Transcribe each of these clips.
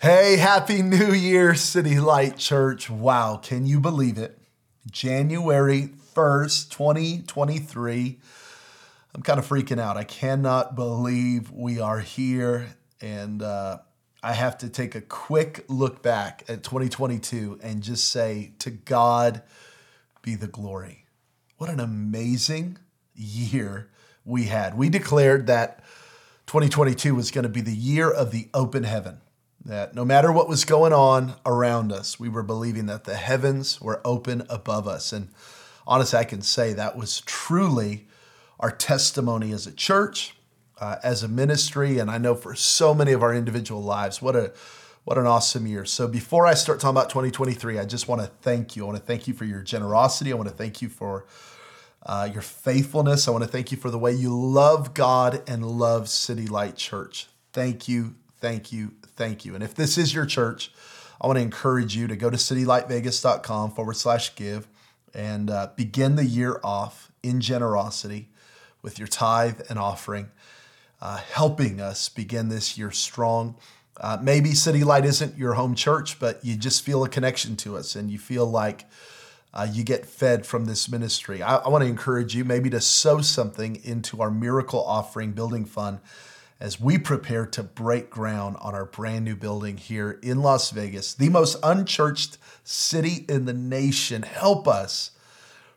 Hey, Happy New Year, City Light Church. Wow, can you believe it? January 1st, 2023. I'm kind of freaking out. I cannot believe we are here. And uh, I have to take a quick look back at 2022 and just say, to God be the glory. What an amazing year we had. We declared that 2022 was going to be the year of the open heaven that no matter what was going on around us, we were believing that the heavens were open above us. And honestly, I can say that was truly our testimony as a church, uh, as a ministry, and I know for so many of our individual lives. What a what an awesome year. So before I start talking about 2023, I just want to thank you. I want to thank you for your generosity. I want to thank you for uh, your faithfulness. I want to thank you for the way you love God and love City Light Church. Thank you, thank you, thank you. And if this is your church, I want to encourage you to go to citylightvegas.com forward slash give and uh, begin the year off in generosity with your tithe and offering, uh, helping us begin this year strong. Uh, maybe City Light isn't your home church, but you just feel a connection to us and you feel like uh, you get fed from this ministry. I, I want to encourage you maybe to sow something into our miracle offering building fund as we prepare to break ground on our brand new building here in Las Vegas, the most unchurched city in the nation. Help us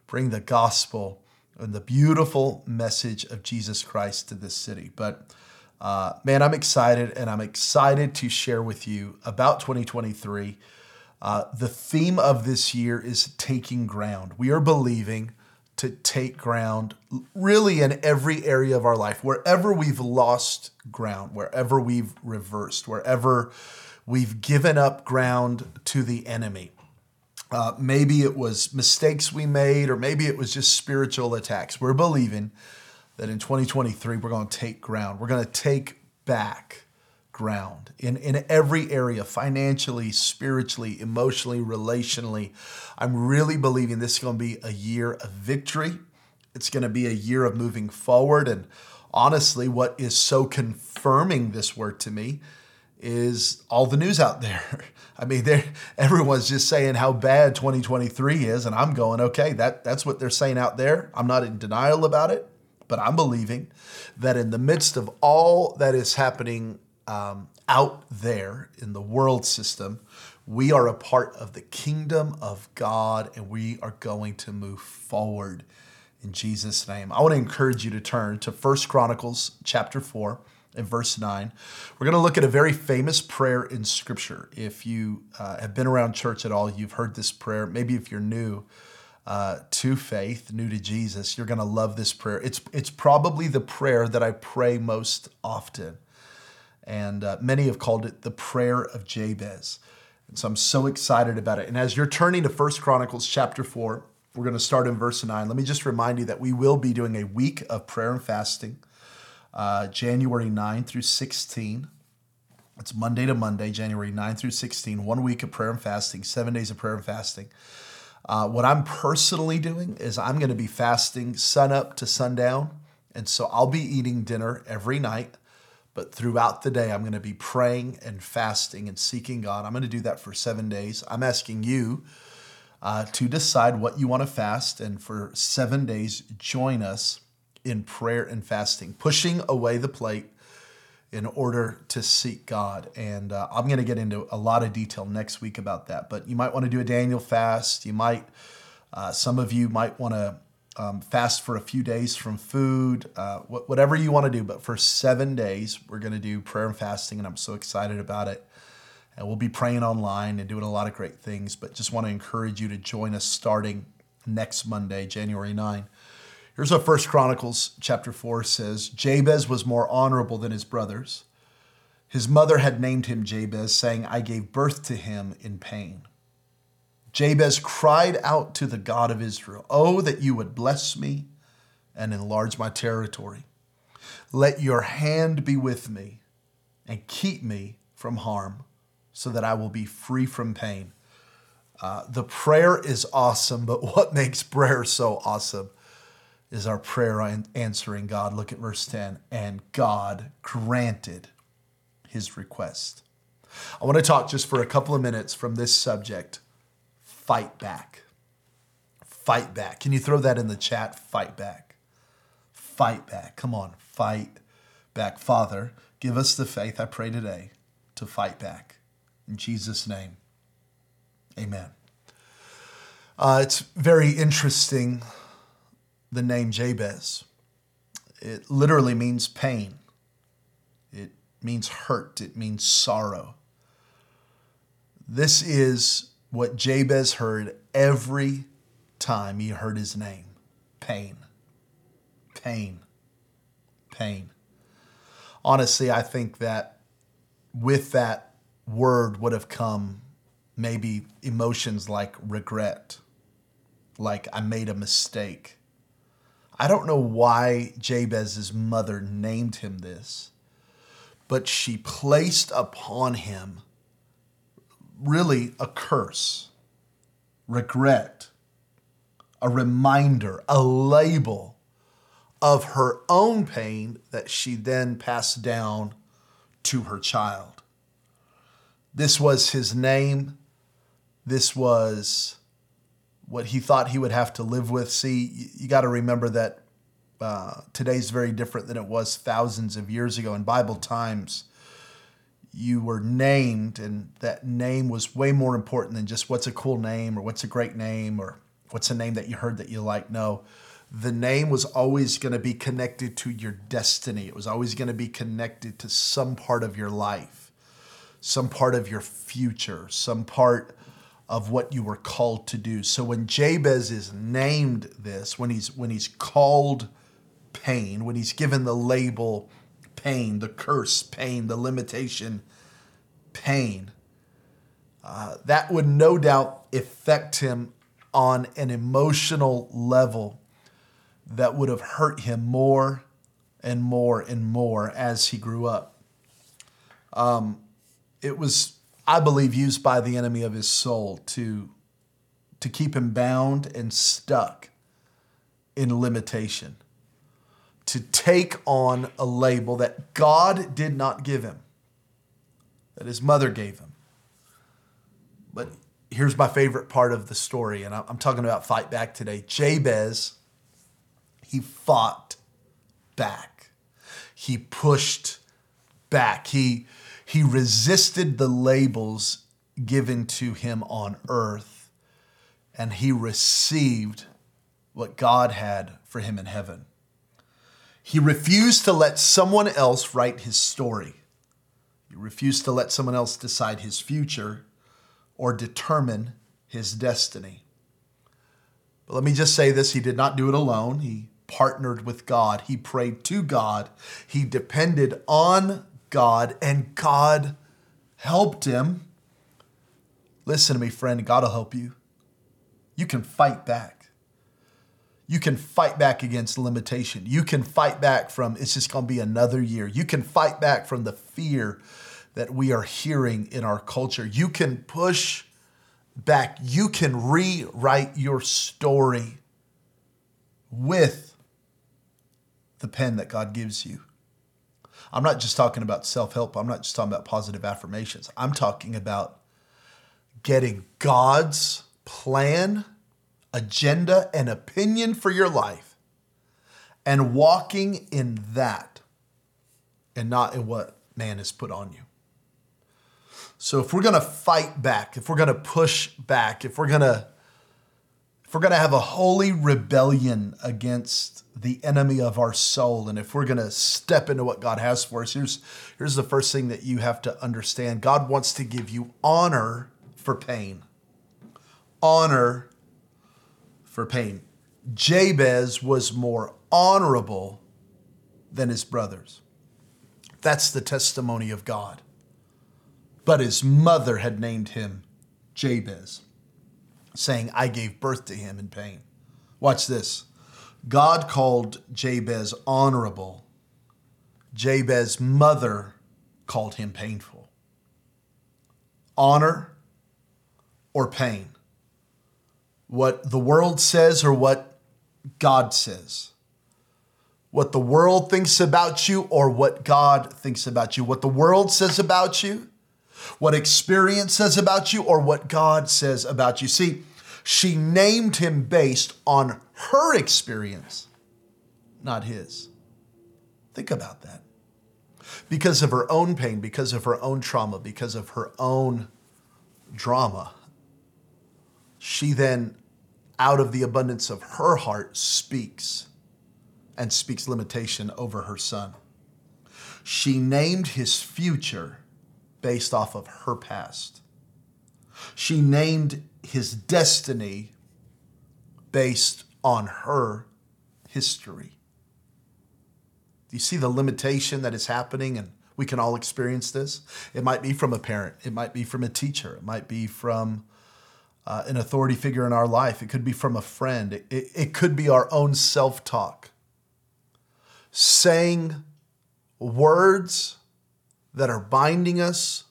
bring the gospel and the beautiful message of Jesus Christ to this city. But uh, man, I'm excited and I'm excited to share with you about 2023. Uh, the theme of this year is taking ground. We are believing to take ground really in every area of our life, wherever we've lost ground, wherever we've reversed, wherever we've given up ground to the enemy. Uh, maybe it was mistakes we made, or maybe it was just spiritual attacks. We're believing that in 2023, we're going to take ground. We're going to take back ground in, in every area financially, spiritually, emotionally, relationally. I'm really believing this is going to be a year of victory. It's going to be a year of moving forward. And honestly, what is so confirming this word to me is all the news out there. I mean, everyone's just saying how bad 2023 is, and I'm going, okay, that, that's what they're saying out there. I'm not in denial about it, but I'm believing that in the midst of all that is happening um, out there in the world system. We are a part of the kingdom of God and we are going to move forward in Jesus' name. I want to encourage you to turn to First Chronicles chapter 4 and verse 9. We're going to look at a very famous prayer in Scripture. If you uh, have been around church at all, you've heard this prayer. Maybe if you're new, uh, to faith, new to Jesus, you're going to love this prayer. It's it's probably the prayer that I pray most often and uh, many have called it the prayer of Jabez. And so I'm so excited about it. And as you're turning to First Chronicles chapter 4, we're going to start in verse 9. Let me just remind you that we will be doing a week of prayer and fasting, uh, January 9 through 16. It's Monday to Monday, January 9 through 16, one week of prayer and fasting, seven days of prayer and fasting. Uh, what I'm personally doing is I'm going to be fasting sun up to sundown. And so I'll be eating dinner every night. But throughout the day, I'm going to be praying and fasting and seeking God. I'm going to do that for seven days. I'm asking you uh, to decide what you want to fast. And for seven days, join us in prayer and fasting, pushing away the plate in order to seek God. And uh, I'm going to get into a lot of detail next week about that. But you might want to do a Daniel fast. You might, uh, some of you might want to um, fast for a few days from food, uh, wh- whatever you want to do. But for seven days, we're going to do prayer and fasting, and I'm so excited about it. And we'll be praying online and doing a lot of great things. But just want to encourage you to join us starting next Monday, January 9. Here's what First Chronicles chapter 4 says Jabez was more honorable than his brothers. His mother had named him Jabez, saying, I gave birth to him in pain. Jabez cried out to the God of Israel, Oh, that you would bless me and enlarge my territory. Let your hand be with me and keep me from harm so that I will be free from pain. Uh, the prayer is awesome, but what makes prayer so awesome is our prayer answering God. Look at verse 10. And God granted his request. I want to talk just for a couple of minutes from this subject fight back. Fight back. Can you throw that in the chat? Fight back. Fight back. Come on, fight back. Father, give us the faith, I pray today, to fight back. In Jesus' name, amen. Uh, it's very interesting, the name Jabez. It literally means pain, it means hurt, it means sorrow. This is what Jabez heard every time he heard his name pain, pain, pain. Honestly, I think that with that word would have come maybe emotions like regret, like I made a mistake. I don't know why Jabez's mother named him this, but she placed upon him really a curse, regret, a reminder, a label of her own pain that she then passed down to her child. This was his name. This was what he thought he would have to live with. See, you got to remember that uh, today's very different than it was thousands of years ago. In Bible times, you were named, and that name was way more important than just what's a cool name or what's a great name or what's a name that you heard that you like. No, the name was always going to be connected to your destiny, it was always going to be connected to some part of your life, some part of your future, some part of what you were called to do. So when Jabez is named this, when he's when he's called pain, when he's given the label pain, the curse, pain, the limitation, pain. Uh, that would no doubt affect him on an emotional level that would have hurt him more and more and more as he grew up. Um, it was, I believe, used by the enemy of his soul to, to keep him bound and stuck in limitation to take on a label that God did not give him, that his mother gave him. But here's my favorite part of the story, and I'm talking about fight back today. Jabez, he fought back. He pushed back. He he resisted the labels given to him on earth, and he received what God had for him in heaven. He refused to let someone else write his story. He refused to let someone else decide his future or determine his destiny. But let me just say this he did not do it alone. He partnered with God, he prayed to God, he depended on God, and God helped him. Listen to me, friend, God will help you. You can fight back you can fight back against limitation. You can fight back from it's just going to be another year. You can fight back from the fear that we are hearing in our culture. You can push back. You can rewrite your story with the pen that God gives you. I'm not just talking about self help, I'm not just talking about positive affirmations. I'm talking about getting God's plan agenda, and opinion for your life and walking in that and not in what man has put on you. So if we're going to fight back, if we're going to push back, if we're going to if we're going to have a holy rebellion against the enemy of our soul and if we're going to step into what God has for us, here's here's the first thing that you have to understand. God wants to give you honor for pain. Honor for pain. Jabez was more honorable than his brothers. That's the testimony of God. But his mother had named him Jabez, saying, I gave birth to him in pain. Watch this. God called Jabez honorable. Jabez's mother called him painful. Honor or pain? What the world says or what God says. What the world thinks about you or what God thinks about you. What the world says about you, what experience says about you or what God says about you. See, she named him based on her experience, not his. Think about that. Because of her own pain, because of her own trauma, because of her own drama, she then, out of the abundance of her heart, speaks and speaks limitation over her son. She named his future based off of her past. She named his destiny based on her history. Do you see the limitation that is happening? And we can all experience this. It might be from a parent, it might be from a teacher, it might be from uh, an authority figure in our life, it could be from a friend, it, it, it could be our own self talk. Saying words that are binding us,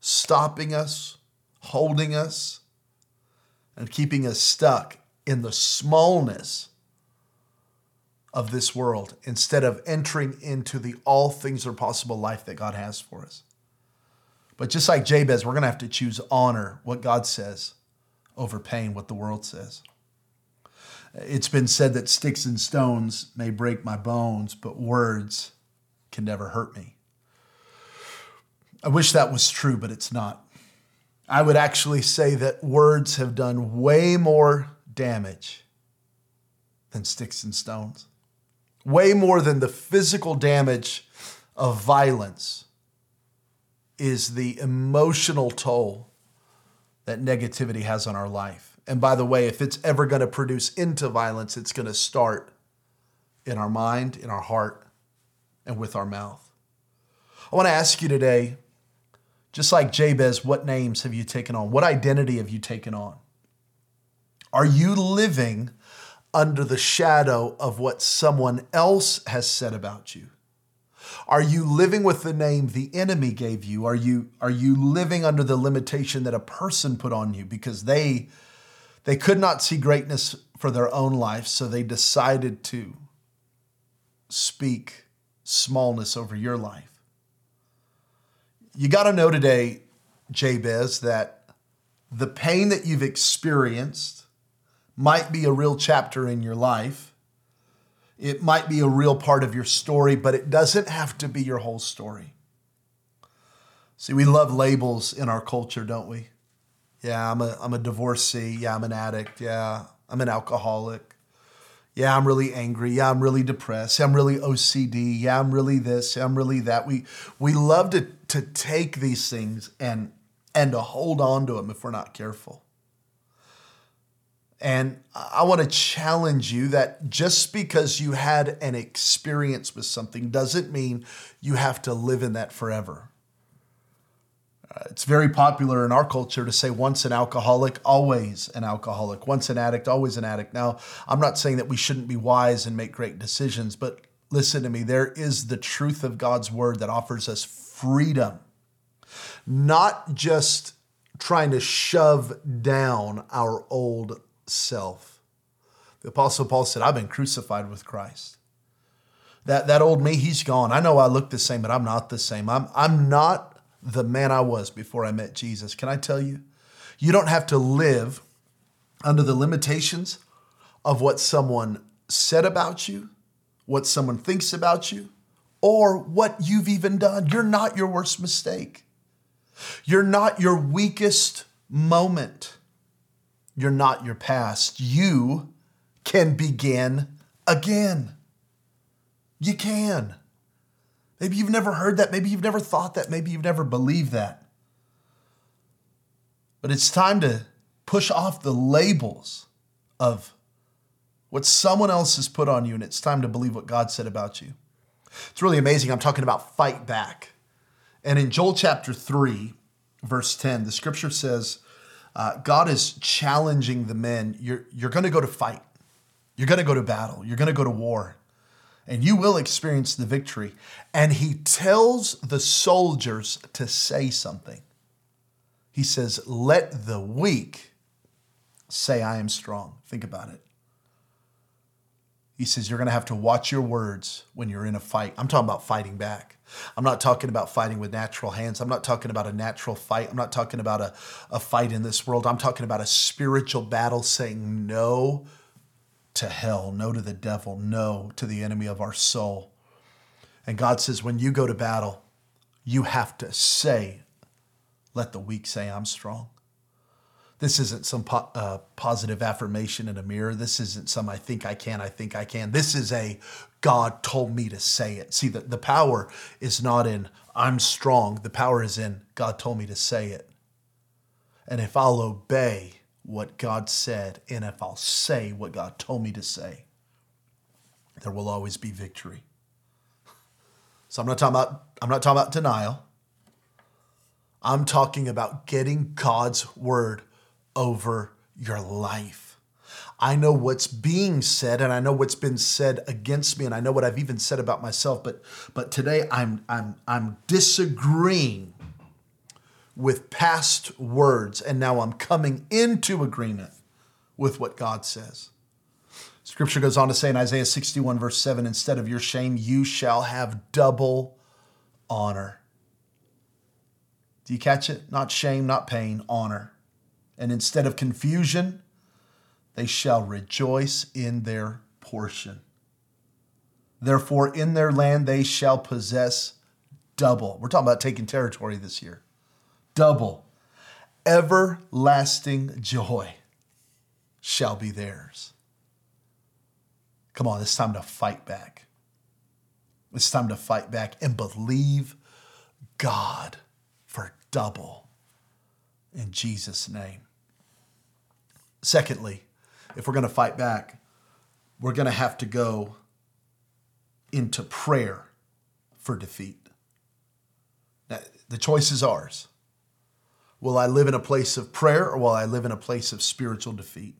stopping us, holding us, and keeping us stuck in the smallness of this world instead of entering into the all things are possible life that God has for us. But just like Jabez, we're going to have to choose honor, what God says, over pain, what the world says. It's been said that sticks and stones may break my bones, but words can never hurt me. I wish that was true, but it's not. I would actually say that words have done way more damage than sticks and stones way more than the physical damage of violence is the emotional toll that negativity has on our life. And by the way, if it's ever going to produce into violence, it's going to start in our mind, in our heart, and with our mouth. I want to ask you today, just like Jabez, what names have you taken on? What identity have you taken on? Are you living under the shadow of what someone else has said about you? Are you living with the name the enemy gave you? Are you are you living under the limitation that a person put on you because they they could not see greatness for their own life, so they decided to speak smallness over your life? You got to know today, Jabez, that the pain that you've experienced might be a real chapter in your life. It might be a real part of your story, but it doesn't have to be your whole story. See, we love labels in our culture, don't we? Yeah, I'm a, I'm a divorcee. Yeah, I'm an addict. Yeah, I'm an alcoholic. Yeah, I'm really angry. Yeah, I'm really depressed. Yeah, I'm really OCD. Yeah, I'm really this. Yeah, I'm really that. We we love to to take these things and and to hold on to them if we're not careful. And I want to challenge you that just because you had an experience with something doesn't mean you have to live in that forever. Uh, it's very popular in our culture to say once an alcoholic, always an alcoholic, once an addict, always an addict. Now, I'm not saying that we shouldn't be wise and make great decisions, but listen to me, there is the truth of God's word that offers us freedom, not just trying to shove down our old self. The Apostle Paul said, I've been crucified with Christ. That, that old me, he's gone. I know I look the same, but I'm not the same. I'm, I'm not the man I was before I met Jesus. Can I tell you? You don't have to live under the limitations of what someone said about you, what someone thinks about you, or what you've even done. You're not your worst mistake. You're not your weakest moment. You're not your past. You can begin again. You can. Maybe you've never heard that. Maybe you've never thought that. Maybe you've never believed that. But it's time to push off the labels of what someone else has put on you, and it's time to believe what God said about you. It's really amazing. I'm talking about fight back. And in Joel chapter 3, verse 10, the scripture says, uh, God is challenging the men. You're, you're going to go to fight. You're going to go to battle. You're going to go to war. And you will experience the victory. And he tells the soldiers to say something. He says, Let the weak say, I am strong. Think about it. He says, You're going to have to watch your words when you're in a fight. I'm talking about fighting back. I'm not talking about fighting with natural hands. I'm not talking about a natural fight. I'm not talking about a, a fight in this world. I'm talking about a spiritual battle saying no to hell, no to the devil, no to the enemy of our soul. And God says, when you go to battle, you have to say, let the weak say, I'm strong. This isn't some po- uh, positive affirmation in a mirror. This isn't some I think I can, I think I can. This is a God told me to say it. See, the, the power is not in I'm strong, the power is in God told me to say it. And if I'll obey what God said, and if I'll say what God told me to say, there will always be victory. So I'm not talking about I'm not talking about denial. I'm talking about getting God's word over your life. I know what's being said and I know what's been said against me and I know what I've even said about myself but but today I'm I'm I'm disagreeing with past words and now I'm coming into agreement with what God says. Scripture goes on to say in Isaiah 61 verse 7 instead of your shame you shall have double honor. Do you catch it? Not shame, not pain, honor and instead of confusion, they shall rejoice in their portion. Therefore, in their land they shall possess double. We're talking about taking territory this year. Double. Everlasting joy shall be theirs. Come on, it's time to fight back. It's time to fight back and believe God for double in Jesus' name. Secondly, if we're going to fight back, we're going to have to go into prayer for defeat. Now, the choice is ours. Will I live in a place of prayer or will I live in a place of spiritual defeat?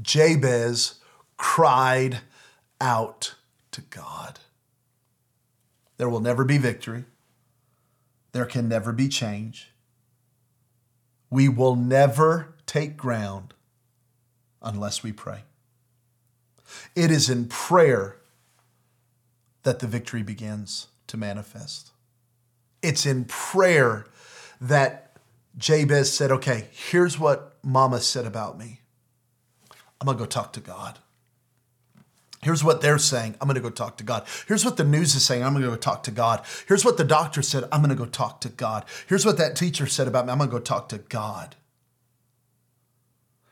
Jabez cried out to God. There will never be victory. There can never be change. We will never take ground unless we pray. It is in prayer that the victory begins to manifest. It's in prayer that Jabez said, Okay, here's what mama said about me. I'm going to go talk to God. Here's what they're saying. I'm going to go talk to God. Here's what the news is saying. I'm going to go talk to God. Here's what the doctor said. I'm going to go talk to God. Here's what that teacher said about me. I'm going to go talk to God.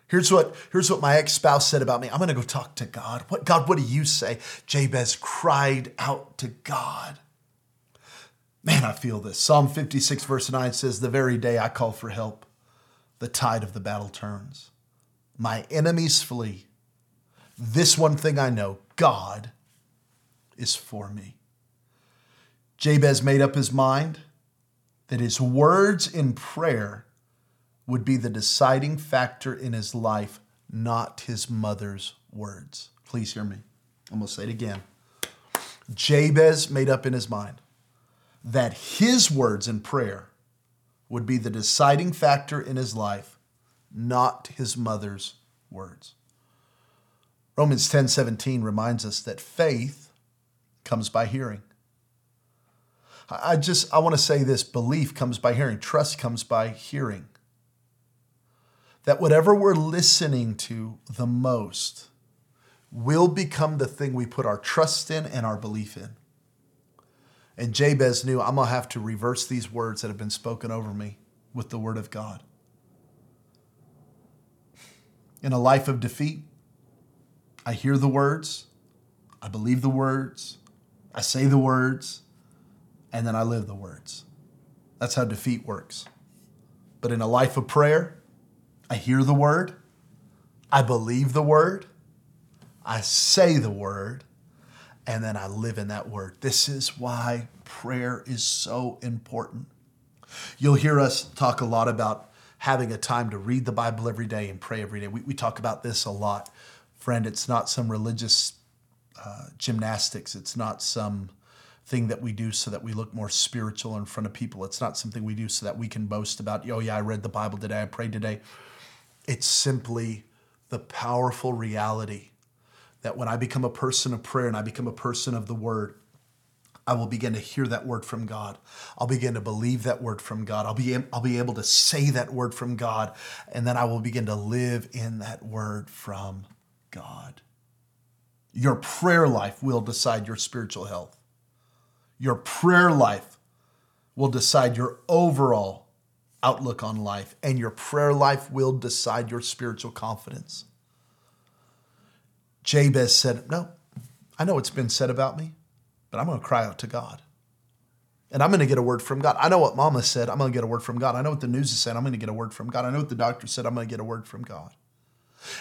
Here's what, here's what my ex-spouse said about me. I'm going to go talk to God. What God, what do you say? Jabez cried out to God. Man, I feel this. Psalm 56, verse 9 says, The very day I call for help, the tide of the battle turns. My enemies flee. This one thing I know God is for me. Jabez made up his mind that his words in prayer would be the deciding factor in his life, not his mother's words. Please hear me. I'm going to say it again. Jabez made up in his mind that his words in prayer would be the deciding factor in his life, not his mother's words. Romans 10 17 reminds us that faith comes by hearing. I just I want to say this belief comes by hearing, trust comes by hearing that whatever we're listening to the most will become the thing we put our trust in and our belief in. And Jabez knew I'm going to have to reverse these words that have been spoken over me with the word of God. In a life of defeat, I hear the words, I believe the words, I say the words, and then I live the words. That's how defeat works. But in a life of prayer, I hear the word, I believe the word, I say the word, and then I live in that word. This is why prayer is so important. You'll hear us talk a lot about having a time to read the Bible every day and pray every day. We, we talk about this a lot. Friend, it's not some religious uh, gymnastics, it's not some thing that we do so that we look more spiritual in front of people. It's not something we do so that we can boast about, oh, yeah, I read the Bible today, I prayed today. It's simply the powerful reality that when I become a person of prayer and I become a person of the word, I will begin to hear that word from God. I'll begin to believe that word from God. I'll be, I'll be able to say that word from God, and then I will begin to live in that word from God. Your prayer life will decide your spiritual health. Your prayer life will decide your overall outlook on life, and your prayer life will decide your spiritual confidence. Jabez said, No, I know it's been said about me but I'm going to cry out to God. And I'm going to get a word from God. I know what mama said. I'm going to get a word from God. I know what the news is saying. I'm going to get a word from God. I know what the doctor said. I'm going to get a word from God.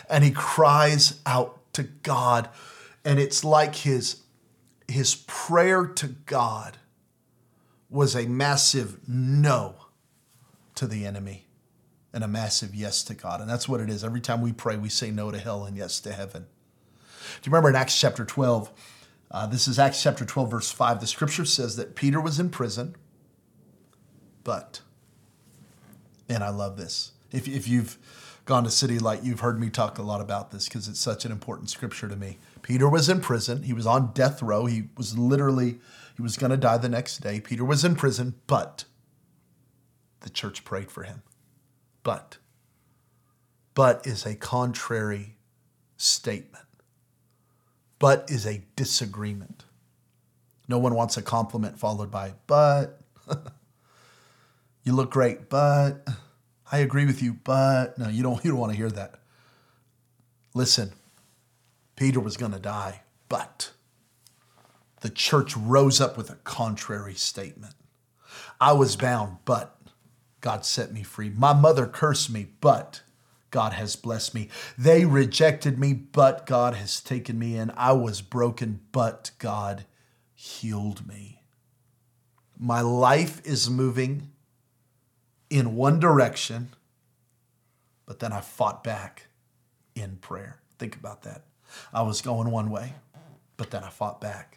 And he cries out to God. And it's like his, his prayer to God was a massive no to the enemy and a massive yes to God. And that's what it is. Every time we pray, we say no to hell and yes to heaven. Do you remember in Acts chapter 12? Uh, this is Acts chapter 12, verse 5. The scripture says that Peter was in prison, but, and I love this. If, if you've gone to City Light, you've heard me talk a lot about this because it's such an important scripture to me. Peter was in prison. He was on death row. He was literally, he was going to die the next day. Peter was in prison, but the church prayed for him. But, but is a contrary statement but is a disagreement. No one wants a compliment followed by, but you look great, but I agree with you, but no, you don't, you don't want to hear that. Listen, Peter was going to die, but the church rose up with a contrary statement. I was bound, but God set me free. My mother cursed me, but God has blessed me. They rejected me, but God has taken me in. I was broken, but God healed me. My life is moving in one direction, but then I fought back in prayer. Think about that. I was going one way, but then I fought back.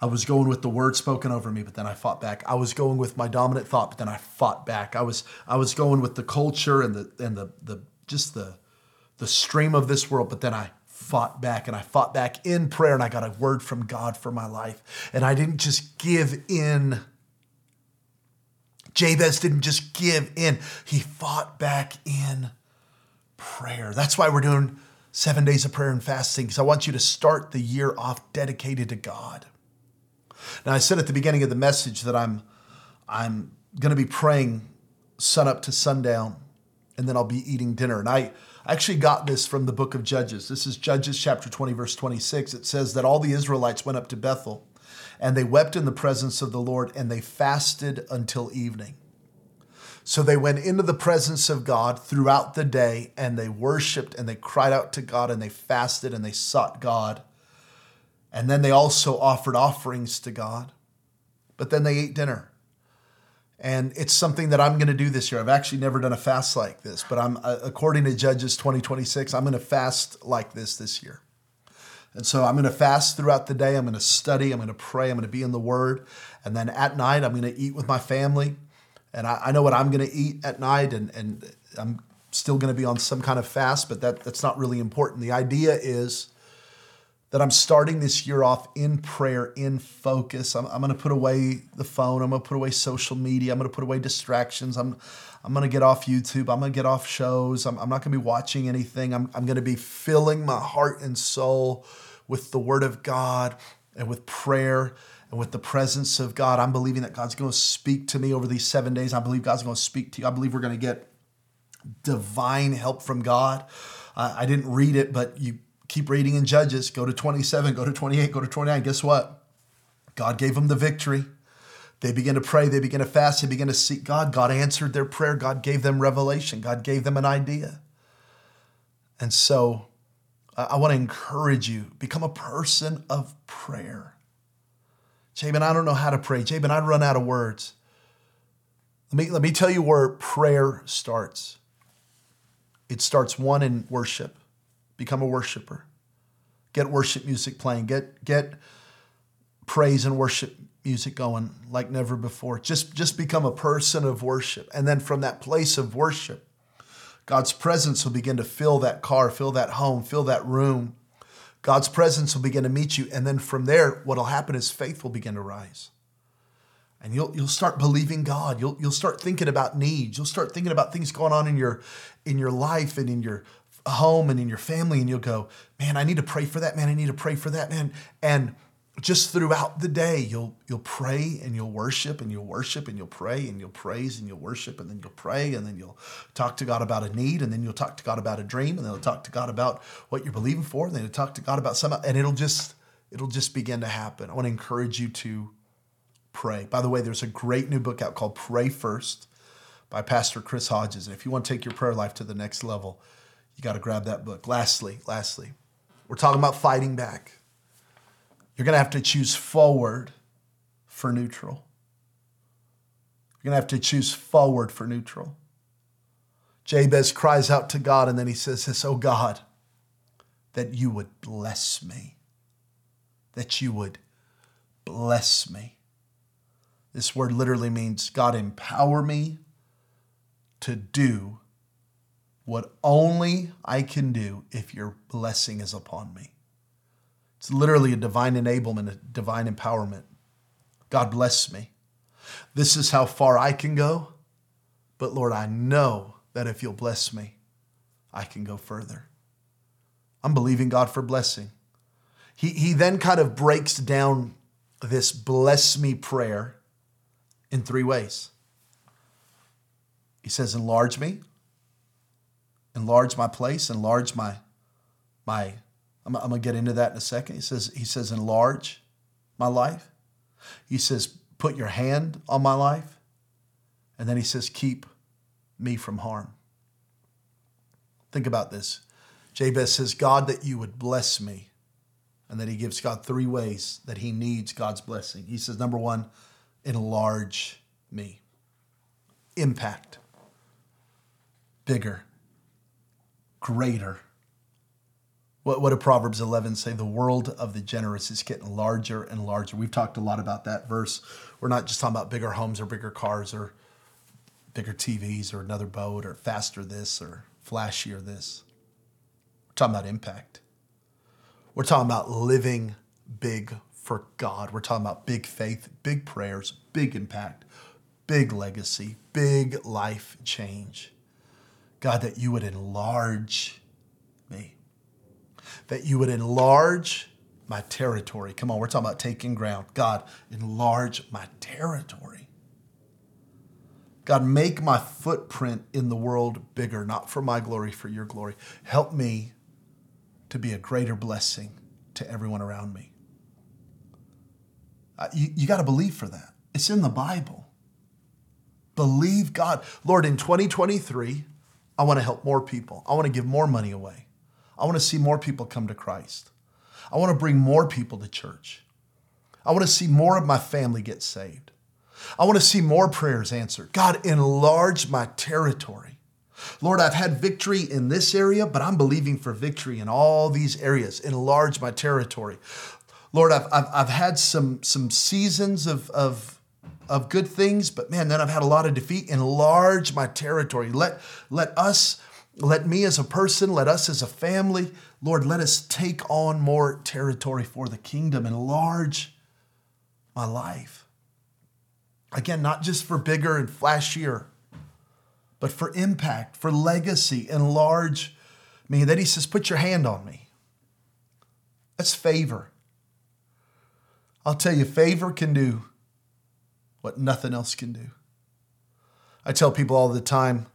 I was going with the word spoken over me, but then I fought back. I was going with my dominant thought, but then I fought back. I was I was going with the culture and the and the the just the the stream of this world, but then I fought back and I fought back in prayer and I got a word from God for my life. And I didn't just give in. Jabez didn't just give in, he fought back in prayer. That's why we're doing seven days of prayer and fasting, because I want you to start the year off dedicated to God. Now, I said at the beginning of the message that I'm, I'm going to be praying sun up to sundown, and then I'll be eating dinner. And I actually got this from the book of Judges. This is Judges chapter 20, verse 26. It says that all the Israelites went up to Bethel, and they wept in the presence of the Lord, and they fasted until evening. So they went into the presence of God throughout the day, and they worshiped, and they cried out to God, and they fasted, and they sought God. And then they also offered offerings to God. But then they ate dinner. And it's something that I'm going to do this year. I've actually never done a fast like this, but I'm uh, according to Judges 2026, I'm going to fast like this this year. And so I'm going to fast throughout the day. I'm going to study. I'm going to pray. I'm going to be in the Word. And then at night, I'm going to eat with my family. And I, I know what I'm going to eat at night, and, and I'm still going to be on some kind of fast, but that, that's not really important. The idea is that I'm starting this year off in prayer, in focus. I'm, I'm going to put away the phone. I'm going to put away social media. I'm going to put away distractions. I'm, I'm going to get off YouTube. I'm going to get off shows. I'm, I'm not going to be watching anything. I'm, I'm going to be filling my heart and soul with the Word of God and with prayer and with the presence of God. I'm believing that God's going to speak to me over these seven days. I believe God's going to speak to you. I believe we're going to get divine help from God. I didn't read it, but you keep reading in Judges, go to 27, go to 28, go to 29. Guess what? God gave them the victory. They begin to pray, they begin to fast, they begin to seek God. God answered their prayer, God gave them revelation, God gave them an idea. And so I want to encourage you become a person of prayer. Jabin, I don't know how to pray. Jabin, I'd run out of words. Let me, let me tell you where prayer starts. It starts one in worship. Become a worshiper. Get worship music playing. Get get praise and worship music going like never before. Just just become a person of worship. And then from that place of worship, God's presence will begin to fill that car, fill that home, fill that room. God's presence will begin to meet you. And then from there, what'll happen is faith will begin to rise. And you'll, you'll start believing God. You'll, you'll start thinking about needs. You'll start thinking about things going on in your, in your life and in your home and in your family. And you'll go, man, I need to pray for that. Man, I need to pray for that, man. And just throughout the day you'll you'll pray and you'll worship and you'll worship and you'll pray and you'll praise and you'll worship and then you'll pray and then you'll talk to God about a need and then you'll talk to God about a dream and then you'll talk to God about what you're believing for and then you'll talk to God about some and it'll just it'll just begin to happen. I want to encourage you to pray. By the way, there's a great new book out called Pray First by Pastor Chris Hodges. And if you want to take your prayer life to the next level, you got to grab that book. Lastly, lastly, we're talking about fighting back. You're going to have to choose forward for neutral. You're going to have to choose forward for neutral. Jabez cries out to God and then he says this, Oh God, that you would bless me. That you would bless me. This word literally means God empower me to do what only I can do if your blessing is upon me. It's literally a divine enablement, a divine empowerment. God bless me. This is how far I can go. But Lord, I know that if you'll bless me, I can go further. I'm believing God for blessing. He, he then kind of breaks down this bless me prayer in three ways. He says, enlarge me, enlarge my place, enlarge my, my I'm, I'm to get into that in a second. He says, he says, enlarge my life. He says, put your hand on my life. And then he says, keep me from harm. Think about this. Jabez says, God, that you would bless me. And then he gives God three ways that he needs God's blessing. He says, number one, enlarge me. Impact. Bigger. Greater what, what did Proverbs 11 say? The world of the generous is getting larger and larger. We've talked a lot about that verse. We're not just talking about bigger homes or bigger cars or bigger TVs or another boat or faster this or flashier this. We're talking about impact. We're talking about living big for God. We're talking about big faith, big prayers, big impact, big legacy, big life change. God, that you would enlarge me that you would enlarge my territory. Come on, we're talking about taking ground. God, enlarge my territory. God, make my footprint in the world bigger, not for my glory, for your glory. Help me to be a greater blessing to everyone around me. Uh, you you got to believe for that. It's in the Bible. Believe God. Lord, in 2023, I want to help more people. I want to give more money away. I want to see more people come to Christ. I want to bring more people to church. I want to see more of my family get saved. I want to see more prayers answered. God, enlarge my territory. Lord, I've had victory in this area, but I'm believing for victory in all these areas. Enlarge my territory. Lord, I've, I've, I've had some, some seasons of, of, of good things, but man, then I've had a lot of defeat. Enlarge my territory. Let, let us let me as a person, let us as a family, Lord, let us take on more territory for the kingdom, enlarge my life. Again, not just for bigger and flashier, but for impact, for legacy, enlarge me. And then he says, Put your hand on me. That's favor. I'll tell you, favor can do what nothing else can do. I tell people all the time,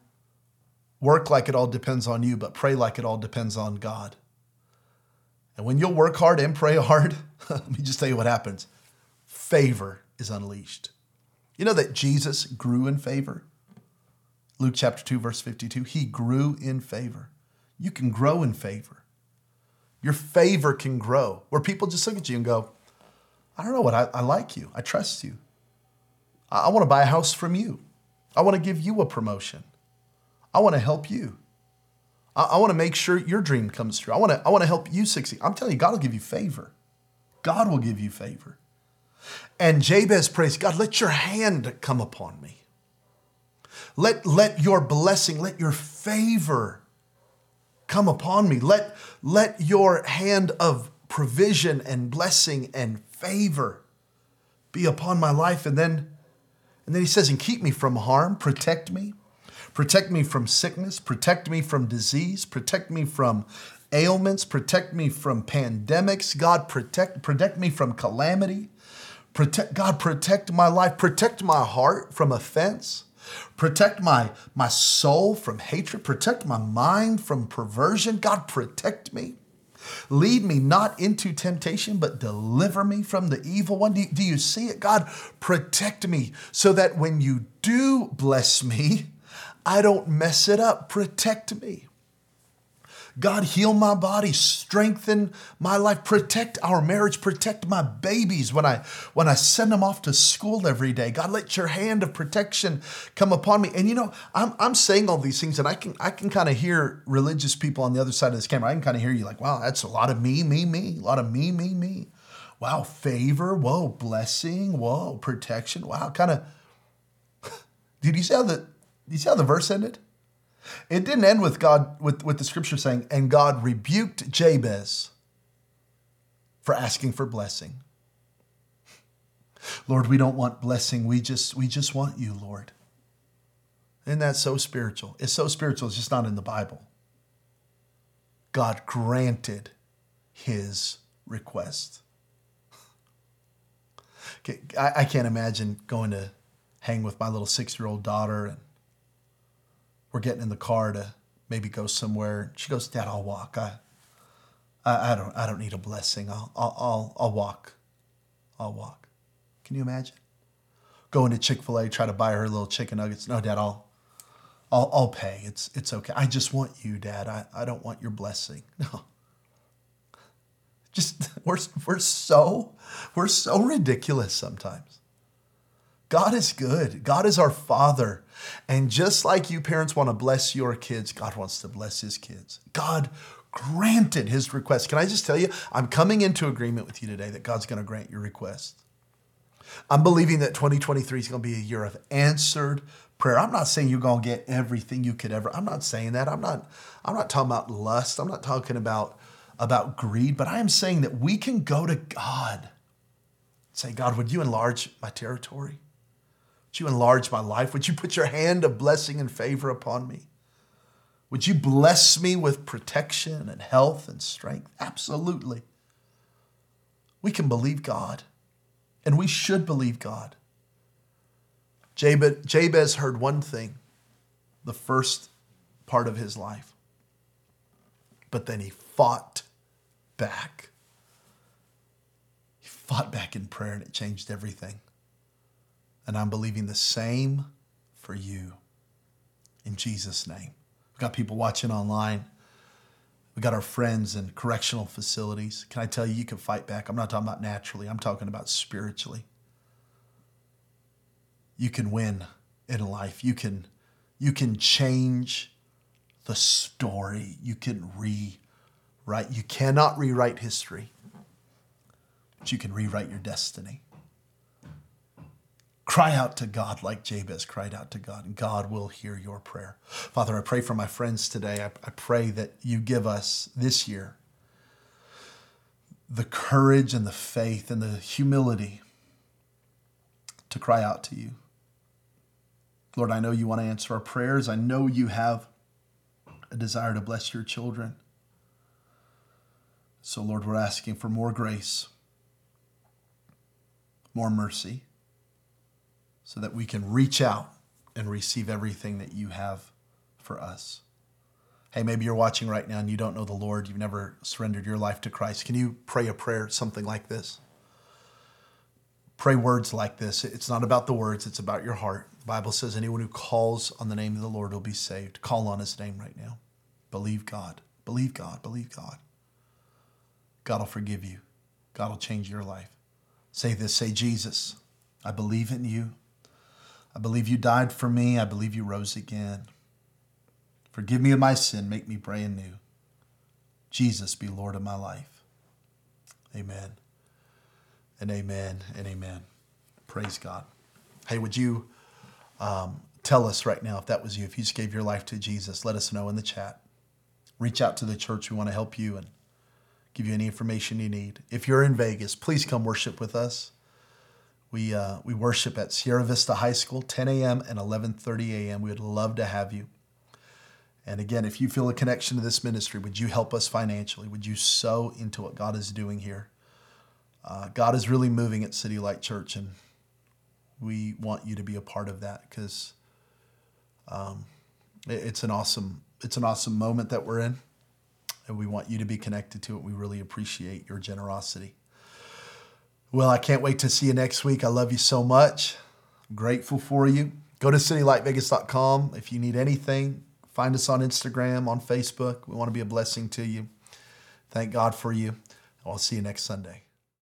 Work like it all depends on you, but pray like it all depends on God. And when you'll work hard and pray hard, let me just tell you what happens favor is unleashed. You know that Jesus grew in favor? Luke chapter 2, verse 52. He grew in favor. You can grow in favor. Your favor can grow where people just look at you and go, I don't know what, I, I like you. I trust you. I, want to buy a house from you. I want to give you a promotion. I want to help you. I, I want to make sure your dream comes true. I want to, I want to help you succeed. I'm telling you, God will give you favor. God will give you favor. And Jabez prays, God, let your hand come upon me. Let, let your blessing, let your favor come upon me. Let, let your hand of provision and blessing and favor be upon my life. And then, and then he says, and keep me from harm, protect me, protect me from sickness, protect me from disease, protect me from ailments, protect me from pandemics. God, protect, protect me from calamity. Protect, God, protect my life, protect my heart from offense, protect my, my soul from hatred, protect my mind from perversion. God, protect me. Lead me not into temptation, but deliver me from the evil one. Do you, do you see it? God, protect me so that when you do bless me, I don't mess it up. Protect me. God, heal my body, strengthen my life, protect our marriage, protect my babies when I when I send them off to school every day. God, let your hand of protection come upon me. And you know, I'm I'm saying all these things, and I can I can kind of hear religious people on the other side of this camera. I can kind of hear you like, wow, that's a lot of me, me, me, a lot of me, me, me. Wow, favor, whoa, blessing, whoa, protection. Wow, kind of. Did you see how the did you see how the verse ended? It didn't end with God, with, with the scripture saying, and God rebuked Jabez for asking for blessing. Lord, we don't want blessing. We just, we just want you, Lord. Isn't that so spiritual? It's so spiritual, it's just not in the Bible. God granted his request. I can't imagine going to hang with my little six year old daughter and we're getting in the car to maybe go somewhere. She goes, Dad, I'll walk. I, I, I don't, I don't need a blessing. I'll, I'll, I'll, I'll walk. I'll walk. Can you imagine? Going to Chick Fil A, try to buy her little chicken nuggets. No, Dad, I'll, I'll, I'll pay. It's, it's okay. I just want you, Dad. I, I don't want your blessing. No. Just we're, we're so we're so ridiculous sometimes. God is good. God is our Father. And just like you parents want to bless your kids, God wants to bless his kids. God granted his request. Can I just tell you, I'm coming into agreement with you today that God's going to grant your request. I'm believing that 2023 is going to be a year of answered prayer. I'm not saying you're going to get everything you could ever. I'm not saying that. I'm not I'm not talking about lust. I'm not talking about about greed, but I am saying that we can go to God. Say, God, would you enlarge my territory? Would you enlarge my life? Would you put your hand of blessing and favor upon me? Would you bless me with protection and health and strength? Absolutely. We can believe God, and we should believe God. Jabez heard one thing the first part of his life, but then he fought back. He fought back in prayer, and it changed everything. And I'm believing the same for you in Jesus' name. We've got people watching online. We got our friends in correctional facilities. Can I tell you, you can fight back? I'm not talking about naturally, I'm talking about spiritually. You can win in life. You can, you can change the story. You can rewrite. You cannot rewrite history, but you can rewrite your destiny. Cry out to God like Jabez cried out to God, and God will hear your prayer. Father, I pray for my friends today. I, I pray that you give us this year the courage and the faith and the humility to cry out to you. Lord, I know you want to answer our prayers. I know you have a desire to bless your children. So, Lord, we're asking for more grace, more mercy so that we can reach out and receive everything that you have for us. Hey, maybe you're watching right now and you don't know the Lord, you've never surrendered your life to Christ. Can you pray a prayer, something like this? Pray words like this. It's not about the words, it's about your heart. The Bible says anyone who calls on the name of the Lord will be saved. Call on his name right now. Believe God. Believe God. Believe God. God will forgive you. God will change your life. Say this say, Jesus, I believe in you. I believe you died for me. I believe you rose again. Forgive me of my sin. Make me brand new. Jesus be Lord of my life. Amen. And amen and amen. Praise God. Hey, would you um, tell us right now if that was you, if you just gave your life to Jesus? Let us know in the chat. Reach out to the church. We want to help you and give you any information you need. If you're in Vegas, please come worship with us. We, uh, we worship at Sierra Vista High School, 10 a.m. and 11:30 a.m. We would love to have you. And again, if you feel a connection to this ministry, would you help us financially? Would you sow into what God is doing here? Uh, God is really moving at City Light Church, and we want you to be a part of that because um, it, it's an awesome it's an awesome moment that we're in, and we want you to be connected to it. We really appreciate your generosity. Well, I can't wait to see you next week. I love you so much. I'm grateful for you. Go to citylightvegas.com if you need anything. Find us on Instagram, on Facebook. We want to be a blessing to you. Thank God for you. I'll see you next Sunday.